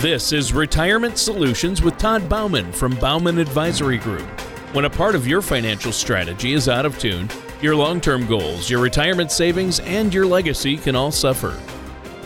This is Retirement Solutions with Todd Bauman from Bauman Advisory Group. When a part of your financial strategy is out of tune, your long term goals, your retirement savings, and your legacy can all suffer.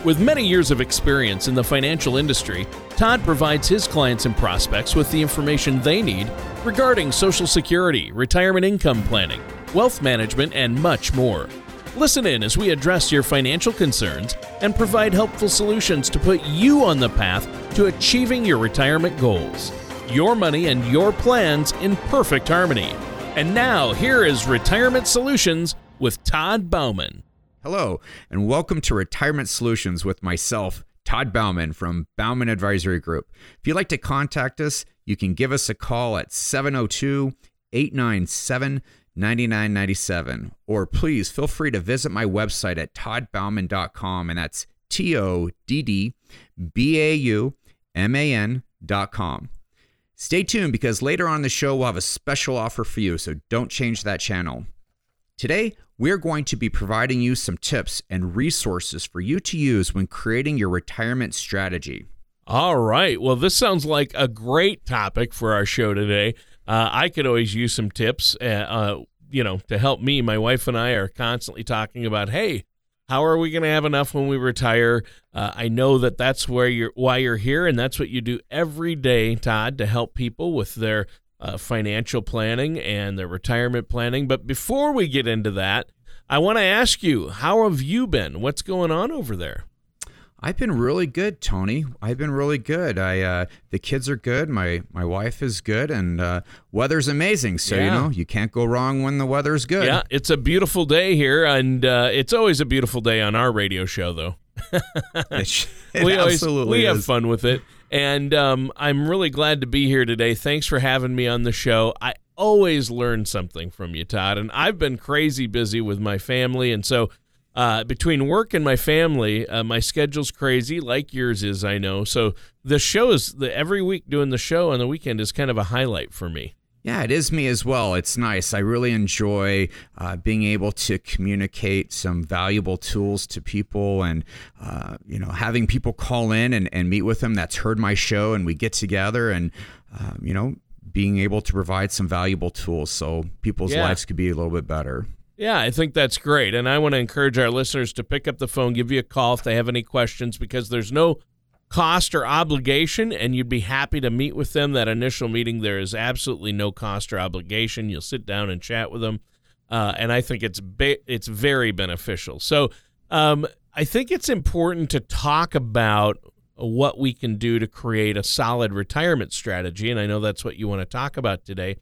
With many years of experience in the financial industry, Todd provides his clients and prospects with the information they need regarding Social Security, retirement income planning, wealth management, and much more. Listen in as we address your financial concerns and provide helpful solutions to put you on the path to achieving your retirement goals. Your money and your plans in perfect harmony. And now, here is Retirement Solutions with Todd Bauman. Hello, and welcome to Retirement Solutions with myself, Todd Bauman from Bauman Advisory Group. If you'd like to contact us, you can give us a call at 702 897 9997 or please feel free to visit my website at toddbauman.com and that's T O D D B A U M A N.com. Stay tuned because later on the show we'll have a special offer for you, so don't change that channel. Today, we're going to be providing you some tips and resources for you to use when creating your retirement strategy. All right. Well, this sounds like a great topic for our show today. Uh, I could always use some tips, uh, uh, you know, to help me. My wife and I are constantly talking about, hey, how are we going to have enough when we retire? Uh, I know that that's where you're, why you're here, and that's what you do every day, Todd, to help people with their uh, financial planning and their retirement planning. But before we get into that, I want to ask you, how have you been? What's going on over there? I've been really good, Tony. I've been really good. I uh, the kids are good. My my wife is good, and uh, weather's amazing. So Yeah. you know you can't go wrong when the weather's good. Yeah, it's a beautiful day here, and uh, it's always a beautiful day on our radio show, though. it, it we always absolutely we have fun with it, and um, I'm really glad to be here today. Thanks for having me on the show. I always learn something from you, Todd, and I've been crazy busy with my family, and so. Uh, between work and my family, uh, my schedule's crazy, like yours is, I know. So the show is the every week doing the show on the weekend is kind of a highlight for me. Yeah, it is me as well. It's nice. I really enjoy uh, being able to communicate some valuable tools to people and, uh, you know, having people call in and, and meet with them that's heard my show and we get together and, um, you know, being able to provide some valuable tools so people's Yeah. lives could be a little bit better. Yeah, I think that's great. And I want to encourage our listeners to pick up the phone, give you a call if they have any questions, because there's no cost or obligation, and you'd be happy to meet with them. That initial meeting, there is absolutely no cost or obligation. You'll sit down and chat with them. Uh, and I think it's it's very beneficial. So um, I think it's important to talk about what we can do to create a solid retirement strategy. And I know that's what you want to talk about today.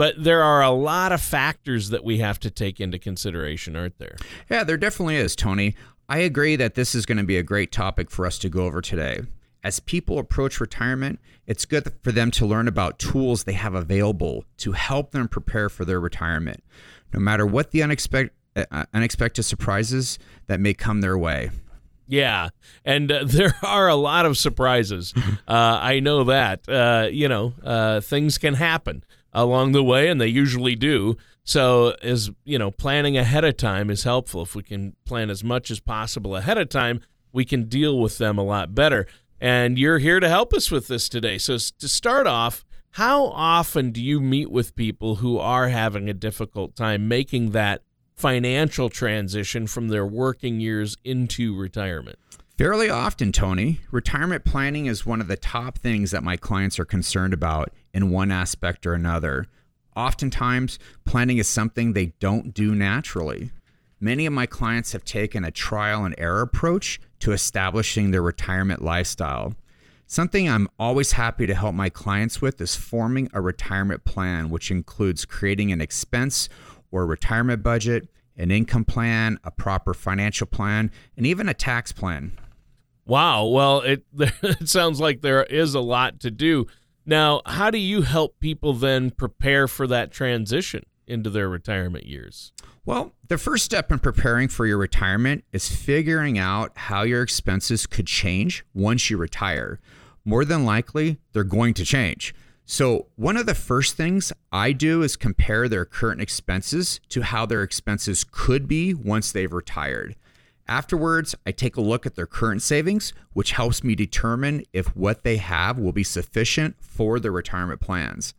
But there are a lot of factors that we have to take into consideration, aren't there? Yeah, there definitely is, Tony. I agree that this is going to be a great topic for us to go over today. As people approach retirement, it's good for them to learn about tools they have available to help them prepare for their retirement, no matter what the unexpected, uh, unexpected surprises that may come their way. Yeah, and uh, there are a lot of surprises. uh, I know that. Uh, you know, uh, things can happen along the way, and they usually do. So, as you know, planning ahead of time is helpful. If we can plan as much as possible ahead of time, we can deal with them a lot better. And you're here to help us with this today. So, to start off, how often do you meet with people who are having a difficult time making that financial transition from their working years into retirement? Fairly often, Tony, retirement planning is one of the top things that my clients are concerned about in one aspect or another. Oftentimes, planning is something they don't do naturally. Many of my clients have taken a trial and error approach to establishing their retirement lifestyle. Something I'm always happy to help my clients with is forming a retirement plan, which includes creating an expense or retirement budget, an income plan, a proper financial plan, and even a tax plan. Wow. Well, it, it sounds like there is a lot to do. Now, how do you help people then prepare for that transition into their retirement years? Well, the first step in preparing for your retirement is figuring out how your expenses could change once you retire. More than likely, they're going to change. So, one of the first things I do is compare their current expenses to how their expenses could be once they've retired. Afterwards, I take a look at their current savings, which helps me determine if what they have will be sufficient for their retirement plans.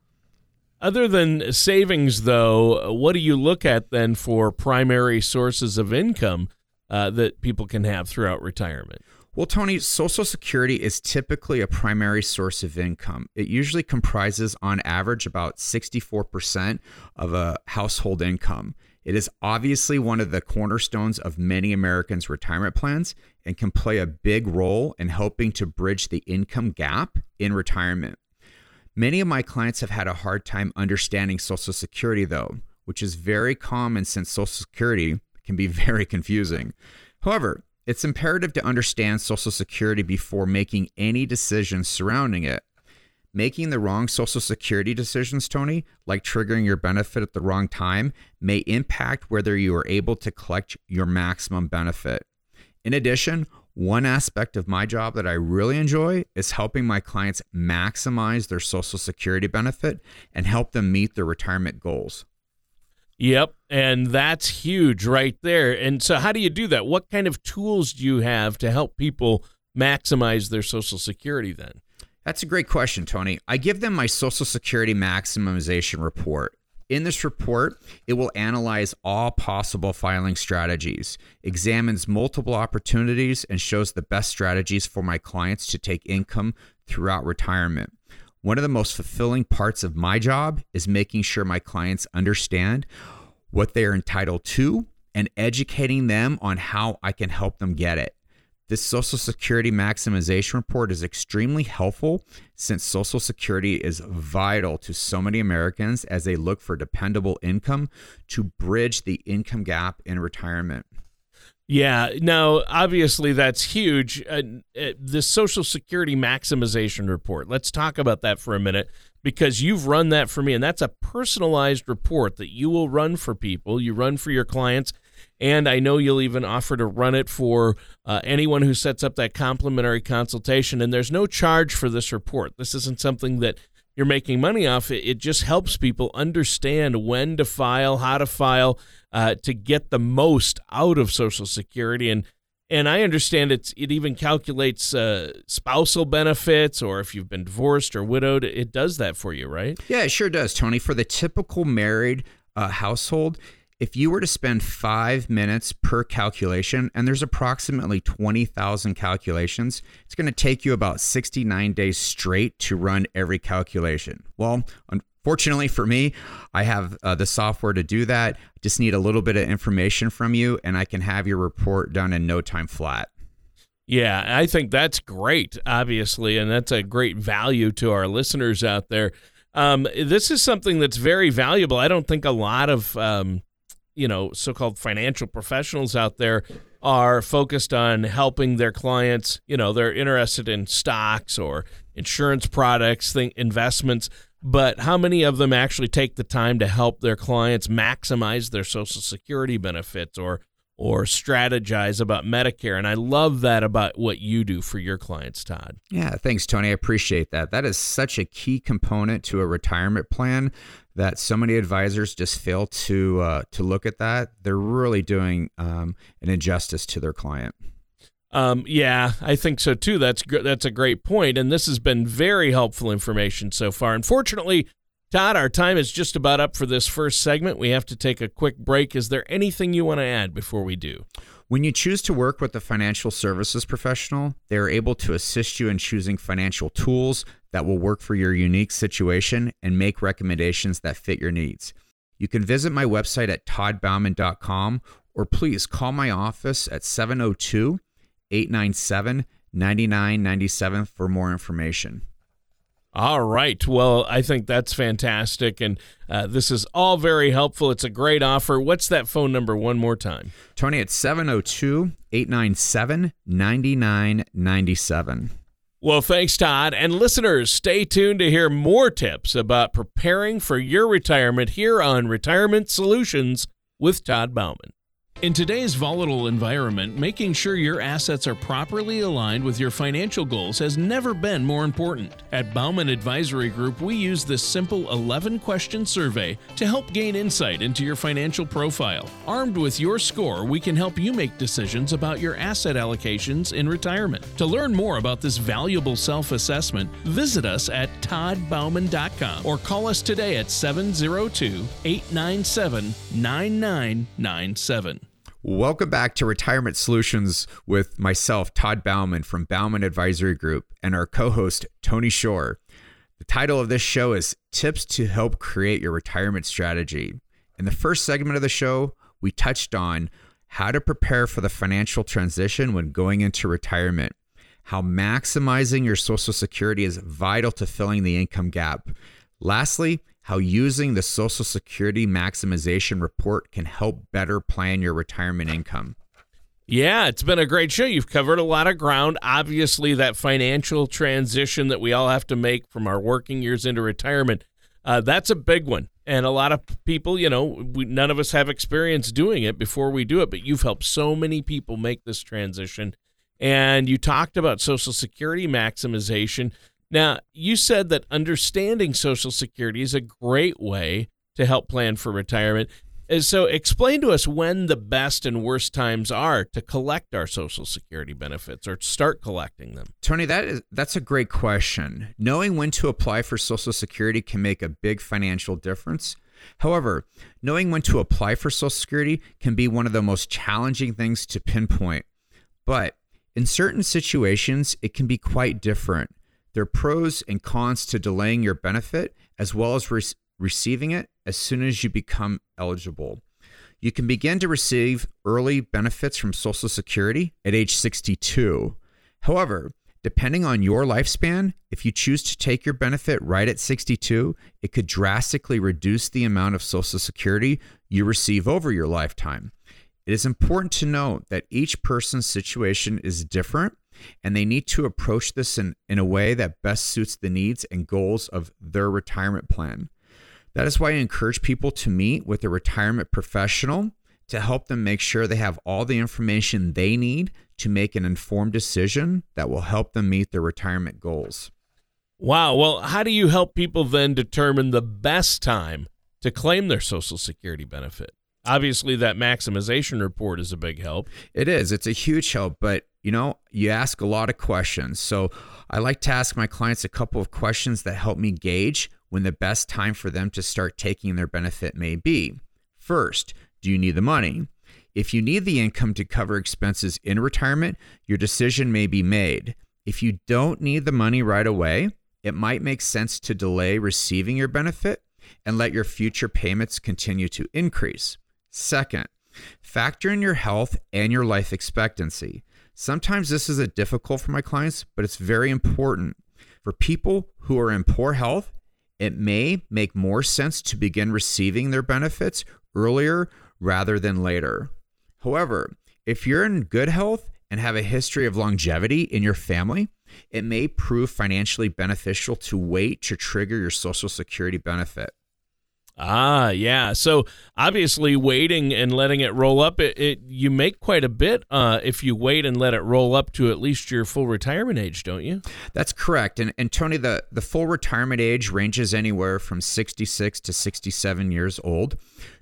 Other than savings, though, what do you look at then for primary sources of income uh, that people can have throughout retirement? Well, Tony, Social Security is typically a primary source of income. It usually comprises, on average, about 64% of a household income. It is obviously one of the cornerstones of many Americans' retirement plans and can play a big role in helping to bridge the income gap in retirement. Many of my clients have had a hard time understanding Social Security, though, which is very common since Social Security can be very confusing. However, it's imperative to understand Social Security before making any decisions surrounding it. Making the wrong Social Security decisions, Tony, like triggering your benefit at the wrong time, may impact whether you are able to collect your maximum benefit. In addition, one aspect of my job that I really enjoy is helping my clients maximize their Social Security benefit and help them meet their retirement goals. Yep, and that's huge right there. And so, how do you do that? What kind of tools do you have to help people maximize their Social Security then? That's a great question, Tony. I give them my Social Security maximization report. In this report, it will analyze all possible filing strategies, examines multiple opportunities, and shows the best strategies for my clients to take income throughout retirement. One of the most fulfilling parts of my job is making sure my clients understand what they are entitled to and educating them on how I can help them get it. This Social Security maximization report is extremely helpful since Social Security is vital to so many Americans as they look for dependable income to bridge the income gap in retirement. Yeah. Now, obviously, that's huge. Uh, uh, the Social Security maximization report. Let's talk about that for a minute because you've run that for me, and that's a personalized report that you will run for people. You run for your clients and I know you'll even offer to run it for uh, anyone who sets up that complimentary consultation. And there's no charge for this report. This isn't something that you're making money off. It, it just helps people understand when to file, how to file, uh, to get the most out of Social Security. And and I understand it's it even calculates uh, spousal benefits, or if you've been divorced or widowed, it does that for you, right? Yeah, it sure does, Tony. For the typical married uh, household, if you were to spend five minutes per calculation, and there's approximately 20,000 calculations, it's going to take you about 69 days straight to run every calculation. Well, unfortunately for me, I have uh, the software to do that. Just need a little bit of information from you, and I can have your report done in no time flat. Yeah, I think that's great, obviously, and that's a great value to our listeners out there. Um, this is something that's very valuable. I don't think a lot of um, you know so-called financial professionals out there are focused on helping their clients you know they're interested in stocks or insurance products think investments but how many of them actually take the time to help their clients maximize their social security benefits or or strategize about Medicare. And I love that about what you do for your clients, Todd. Yeah, thanks, Tony. I appreciate that. That is such a key component to a retirement plan that so many advisors just fail to uh, to look at that. They're really doing um, an injustice to their client. Um, yeah, I think so too. That's gr- that's a great point, and this has been very helpful information so far. Unfortunately, Todd, our time is just about up for this first segment. We have to take a quick break. Is there anything you want to add before we do? When you choose to work with a financial services professional, they are able to assist you in choosing financial tools that will work for your unique situation and make recommendations that fit your needs. You can visit my website at toddbauman.com or please call my office at 702 897 9997 for more information. All right. Well, I think that's fantastic. And uh, this is all very helpful. It's a great offer. What's that phone number one more time? Tony, it's 702 897 9997. Well, thanks, Todd. And listeners, stay tuned to hear more tips about preparing for your retirement here on Retirement Solutions with Todd Bauman. In today's volatile environment, making sure your assets are properly aligned with your financial goals has never been more important. At Bauman Advisory Group, we use this simple 11 question survey to help gain insight into your financial profile. Armed with your score, we can help you make decisions about your asset allocations in retirement. To learn more about this valuable self assessment, visit us at toddbauman.com or call us today at 702 897 9997. Welcome back to Retirement Solutions with myself, Todd Bauman from Bauman Advisory Group, and our co host, Tony Shore. The title of this show is Tips to Help Create Your Retirement Strategy. In the first segment of the show, we touched on how to prepare for the financial transition when going into retirement, how maximizing your Social Security is vital to filling the income gap. Lastly, how using the Social Security maximization report can help better plan your retirement income. Yeah, it's been a great show. You've covered a lot of ground. Obviously, that financial transition that we all have to make from our working years into retirement, uh, that's a big one. And a lot of people, you know, we, none of us have experience doing it before we do it, but you've helped so many people make this transition. And you talked about Social Security maximization. Now, you said that understanding Social Security is a great way to help plan for retirement. So, explain to us when the best and worst times are to collect our Social Security benefits or start collecting them. Tony, that is that's a great question. Knowing when to apply for Social Security can make a big financial difference. However, knowing when to apply for Social Security can be one of the most challenging things to pinpoint. But in certain situations, it can be quite different. There are pros and cons to delaying your benefit as well as re- receiving it as soon as you become eligible. You can begin to receive early benefits from Social Security at age 62. However, depending on your lifespan, if you choose to take your benefit right at 62, it could drastically reduce the amount of Social Security you receive over your lifetime. It is important to note that each person's situation is different and they need to approach this in, in a way that best suits the needs and goals of their retirement plan. That is why I encourage people to meet with a retirement professional to help them make sure they have all the information they need to make an informed decision that will help them meet their retirement goals. Wow. Well, how do you help people then determine the best time to claim their Social Security benefit? Obviously, that maximization report is a big help. It is. It's a huge help, but you know, you ask a lot of questions. So I like to ask my clients a couple of questions that help me gauge when the best time for them to start taking their benefit may be. First, do you need the money? If you need the income to cover expenses in retirement, your decision may be made. If you don't need the money right away, it might make sense to delay receiving your benefit and let your future payments continue to increase. Second, factor in your health and your life expectancy. Sometimes this is a difficult for my clients, but it's very important. For people who are in poor health, it may make more sense to begin receiving their benefits earlier rather than later. However, if you're in good health and have a history of longevity in your family, it may prove financially beneficial to wait to trigger your Social Security benefit. Ah, yeah. So obviously, waiting and letting it roll up, it, it you make quite a bit uh, if you wait and let it roll up to at least your full retirement age, don't you? That's correct. And and Tony, the the full retirement age ranges anywhere from sixty six to sixty seven years old.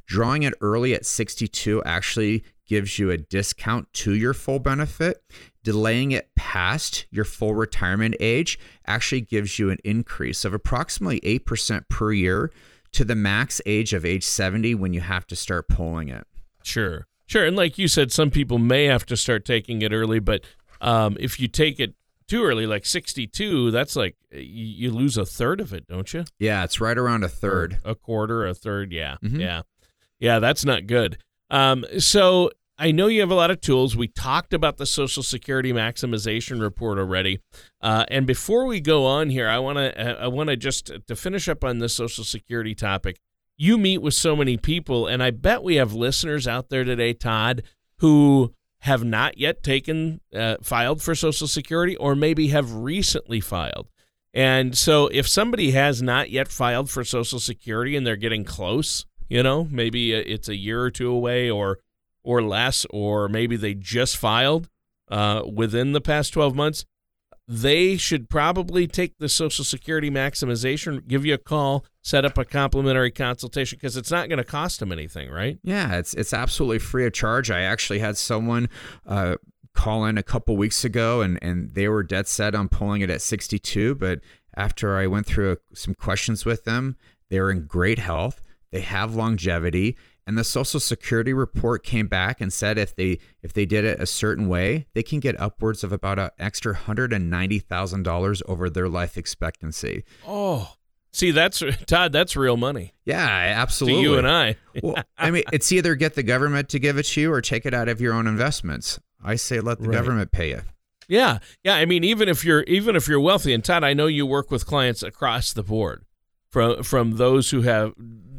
Drawing it early at sixty two actually gives you a discount to your full benefit. Delaying it past your full retirement age actually gives you an increase of approximately 8% per year to the max age of age 70 when you have to start pulling it. Sure. Sure. And like you said, some people may have to start taking it early, but um, if you take it too early, like 62, that's like you lose a third of it, don't you? Yeah, it's right around a third. Or a quarter, a third. Yeah. Mm-hmm. Yeah. Yeah, that's not good. Um, so I know you have a lot of tools. We talked about the Social Security maximization report already, uh, and before we go on here, I want to I want to just to finish up on this Social Security topic. You meet with so many people, and I bet we have listeners out there today, Todd, who have not yet taken uh, filed for Social Security, or maybe have recently filed. And so, if somebody has not yet filed for Social Security and they're getting close, you know, maybe it's a year or two away, or or less, or maybe they just filed uh, within the past 12 months, they should probably take the Social Security maximization, give you a call, set up a complimentary consultation because it's not going to cost them anything, right? Yeah, it's it's absolutely free of charge. I actually had someone uh, call in a couple weeks ago, and and they were dead set on pulling it at 62. But after I went through a, some questions with them, they're in great health. They have longevity, and the social security report came back and said if they if they did it a certain way they can get upwards of about an extra $190000 over their life expectancy. Oh see that's todd that's real money. Yeah absolutely to you and i. Well i mean it's either get the government to give it to you or take it out of your own investments. I say let the right. government pay you. Yeah yeah i mean even if you're even if you're wealthy and todd i know you work with clients across the board from from those who have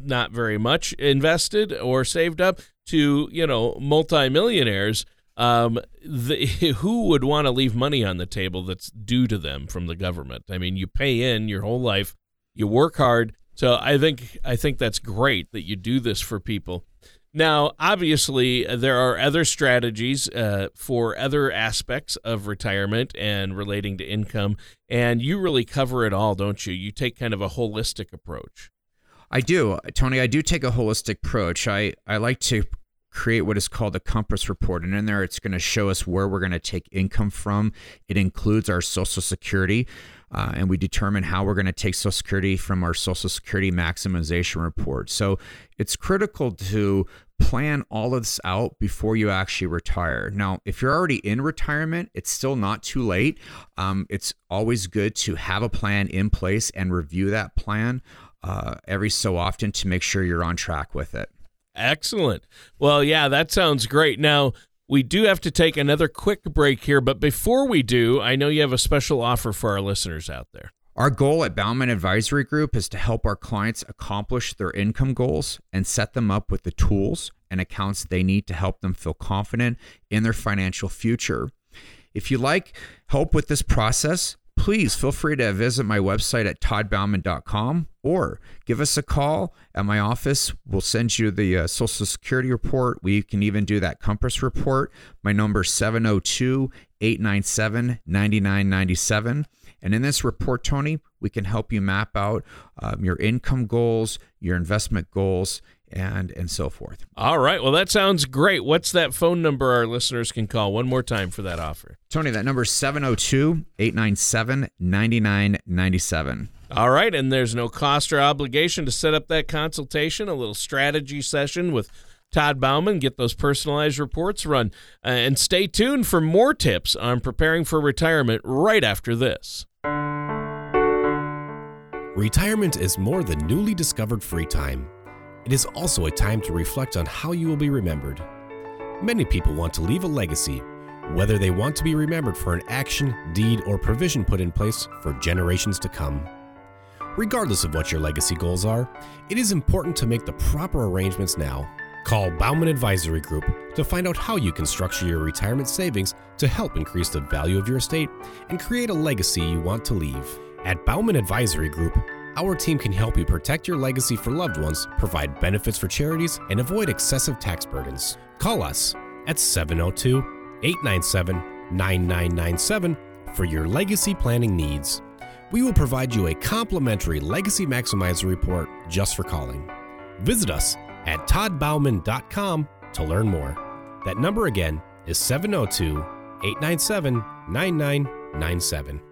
not very much invested or saved up to you know multimillionaires um, the, who would want to leave money on the table that's due to them from the government i mean you pay in your whole life you work hard so i think i think that's great that you do this for people now, obviously, there are other strategies uh, for other aspects of retirement and relating to income, and you really cover it all, don't you? You take kind of a holistic approach. I do, Tony. I do take a holistic approach. I, I like to create what is called a compass report. And in there, it's going to show us where we're going to take income from. It includes our Social Security. Uh, and we determine how we're going to take Social Security from our Social Security maximization report. So it's critical to plan all of this out before you actually retire. Now, if you're already in retirement, it's still not too late. Um, it's always good to have a plan in place and review that plan uh, every so often to make sure you're on track with it. Excellent. Well, yeah, that sounds great. Now, we do have to take another quick break here, but before we do, I know you have a special offer for our listeners out there. Our goal at Bauman Advisory Group is to help our clients accomplish their income goals and set them up with the tools and accounts they need to help them feel confident in their financial future. If you like help with this process, please feel free to visit my website at toddbauman.com or give us a call at my office. We'll send you the uh, Social Security report. We can even do that Compass report. My number is 702 897 9997. And in this report, Tony, we can help you map out um, your income goals, your investment goals, and and so forth. All right. Well, that sounds great. What's that phone number our listeners can call one more time for that offer? Tony, that number is 702-897-9997. All right, and there's no cost or obligation to set up that consultation, a little strategy session with Todd Bauman, get those personalized reports run, uh, and stay tuned for more tips on preparing for retirement right after this. Retirement is more than newly discovered free time. It is also a time to reflect on how you will be remembered. Many people want to leave a legacy, whether they want to be remembered for an action, deed, or provision put in place for generations to come. Regardless of what your legacy goals are, it is important to make the proper arrangements now. Call Bauman Advisory Group to find out how you can structure your retirement savings to help increase the value of your estate and create a legacy you want to leave. At Bauman Advisory Group, our team can help you protect your legacy for loved ones, provide benefits for charities, and avoid excessive tax burdens. Call us at 702 897 9997 for your legacy planning needs. We will provide you a complimentary Legacy Maximizer report just for calling. Visit us at toddbauman.com to learn more. That number again is 702 897 9997.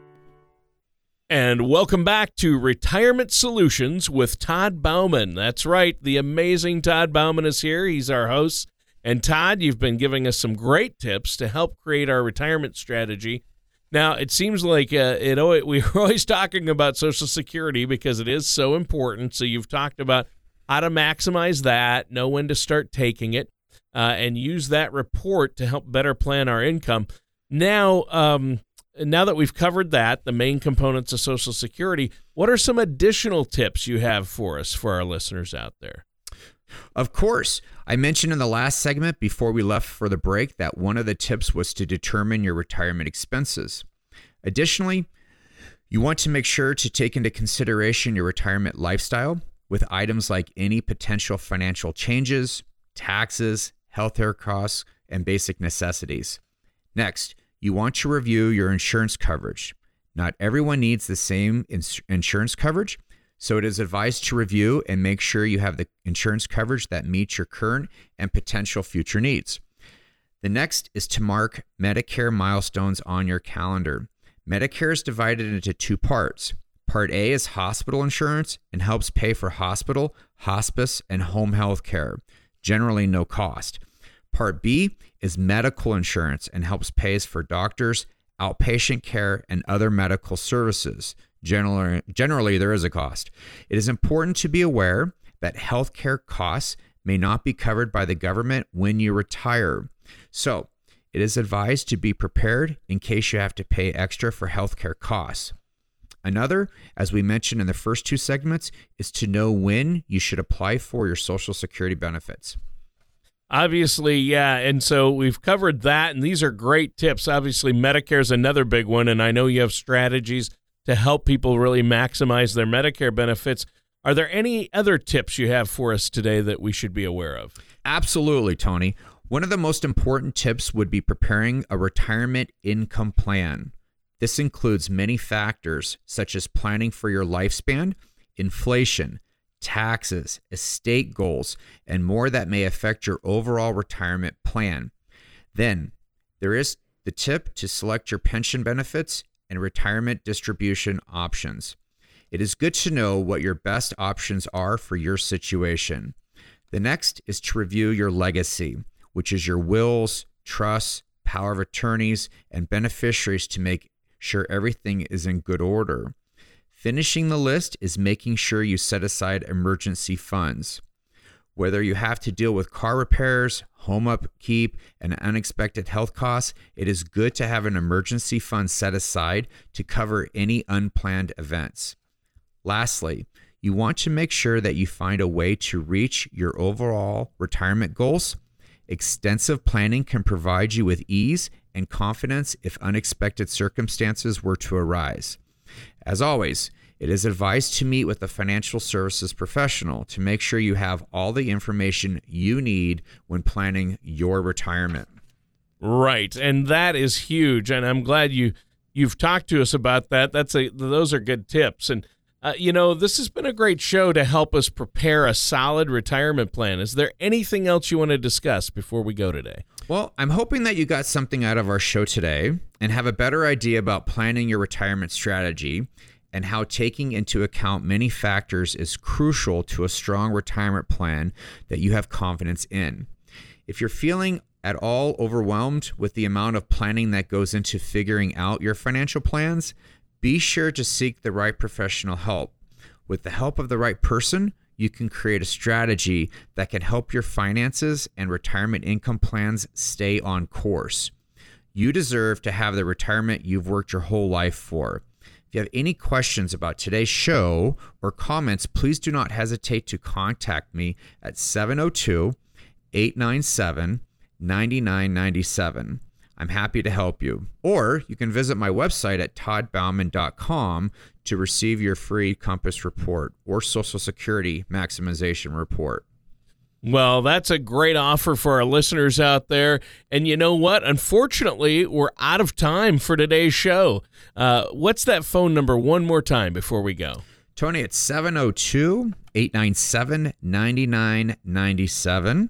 And welcome back to Retirement Solutions with Todd Bauman. That's right, the amazing Todd Bauman is here. He's our host. And Todd, you've been giving us some great tips to help create our retirement strategy. Now, it seems like uh, it, we're always talking about Social Security because it is so important. So, you've talked about how to maximize that, know when to start taking it, uh, and use that report to help better plan our income. Now, um, now that we've covered that, the main components of Social Security, what are some additional tips you have for us for our listeners out there? Of course. I mentioned in the last segment before we left for the break that one of the tips was to determine your retirement expenses. Additionally, you want to make sure to take into consideration your retirement lifestyle with items like any potential financial changes, taxes, healthcare costs, and basic necessities. Next, you want to review your insurance coverage. Not everyone needs the same ins- insurance coverage, so it is advised to review and make sure you have the insurance coverage that meets your current and potential future needs. The next is to mark Medicare milestones on your calendar. Medicare is divided into two parts. Part A is hospital insurance and helps pay for hospital, hospice, and home health care, generally no cost. Part B is medical insurance and helps pays for doctors, outpatient care, and other medical services. Generally, generally, there is a cost. It is important to be aware that healthcare costs may not be covered by the government when you retire. So, it is advised to be prepared in case you have to pay extra for healthcare costs. Another, as we mentioned in the first two segments, is to know when you should apply for your Social Security benefits. Obviously, yeah. And so we've covered that, and these are great tips. Obviously, Medicare is another big one, and I know you have strategies to help people really maximize their Medicare benefits. Are there any other tips you have for us today that we should be aware of? Absolutely, Tony. One of the most important tips would be preparing a retirement income plan. This includes many factors such as planning for your lifespan, inflation, taxes, estate goals, and more that may affect your overall retirement plan. Then, there is the tip to select your pension benefits and retirement distribution options. It is good to know what your best options are for your situation. The next is to review your legacy, which is your wills, trusts, power of attorneys, and beneficiaries to make sure everything is in good order. Finishing the list is making sure you set aside emergency funds. Whether you have to deal with car repairs, home upkeep, and unexpected health costs, it is good to have an emergency fund set aside to cover any unplanned events. Lastly, you want to make sure that you find a way to reach your overall retirement goals. Extensive planning can provide you with ease and confidence if unexpected circumstances were to arise. As always, it is advised to meet with a financial services professional to make sure you have all the information you need when planning your retirement. Right, and that is huge and I'm glad you you've talked to us about that. That's a those are good tips and uh, you know, this has been a great show to help us prepare a solid retirement plan. Is there anything else you want to discuss before we go today? Well, I'm hoping that you got something out of our show today and have a better idea about planning your retirement strategy and how taking into account many factors is crucial to a strong retirement plan that you have confidence in. If you're feeling at all overwhelmed with the amount of planning that goes into figuring out your financial plans, be sure to seek the right professional help. With the help of the right person, you can create a strategy that can help your finances and retirement income plans stay on course. You deserve to have the retirement you've worked your whole life for. If you have any questions about today's show or comments, please do not hesitate to contact me at 702 897 9997. I'm happy to help you. Or you can visit my website at toddbauman.com to receive your free Compass report or Social Security maximization report. Well, that's a great offer for our listeners out there. And you know what? Unfortunately, we're out of time for today's show. Uh, what's that phone number one more time before we go? Tony, it's 702 897 9997.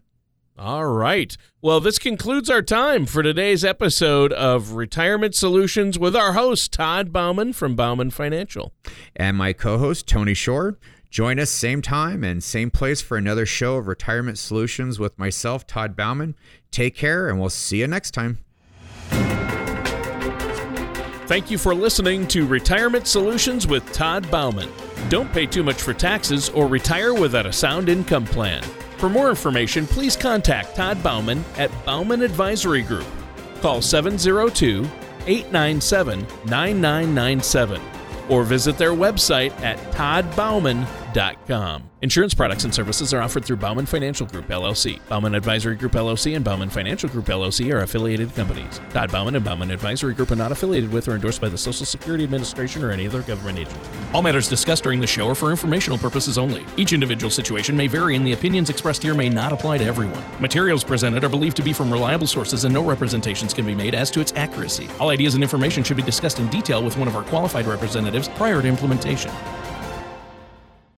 All right. Well, this concludes our time for today's episode of Retirement Solutions with our host, Todd Bauman from Bauman Financial. And my co host, Tony Shore. Join us same time and same place for another show of Retirement Solutions with myself, Todd Bauman. Take care, and we'll see you next time. Thank you for listening to Retirement Solutions with Todd Bauman. Don't pay too much for taxes or retire without a sound income plan. For more information, please contact Todd Bauman at Bauman Advisory Group. Call 702 897 9997 or visit their website at toddbauman.com baumanadvisorygroup.com. Insurance products and services are offered through Bauman Financial Group LLC. Bauman Advisory Group LLC and Bauman Financial Group LLC are affiliated companies. Todd Bauman and Bauman Advisory Group are not affiliated with or endorsed by the Social Security Administration or any other government agency. All matters discussed during the show are for informational purposes only. Each individual situation may vary, and the opinions expressed here may not apply to everyone. Materials presented are believed to be from reliable sources, and no representations can be made as to its accuracy. All ideas and information should be discussed in detail with one of our qualified representatives prior to implementation.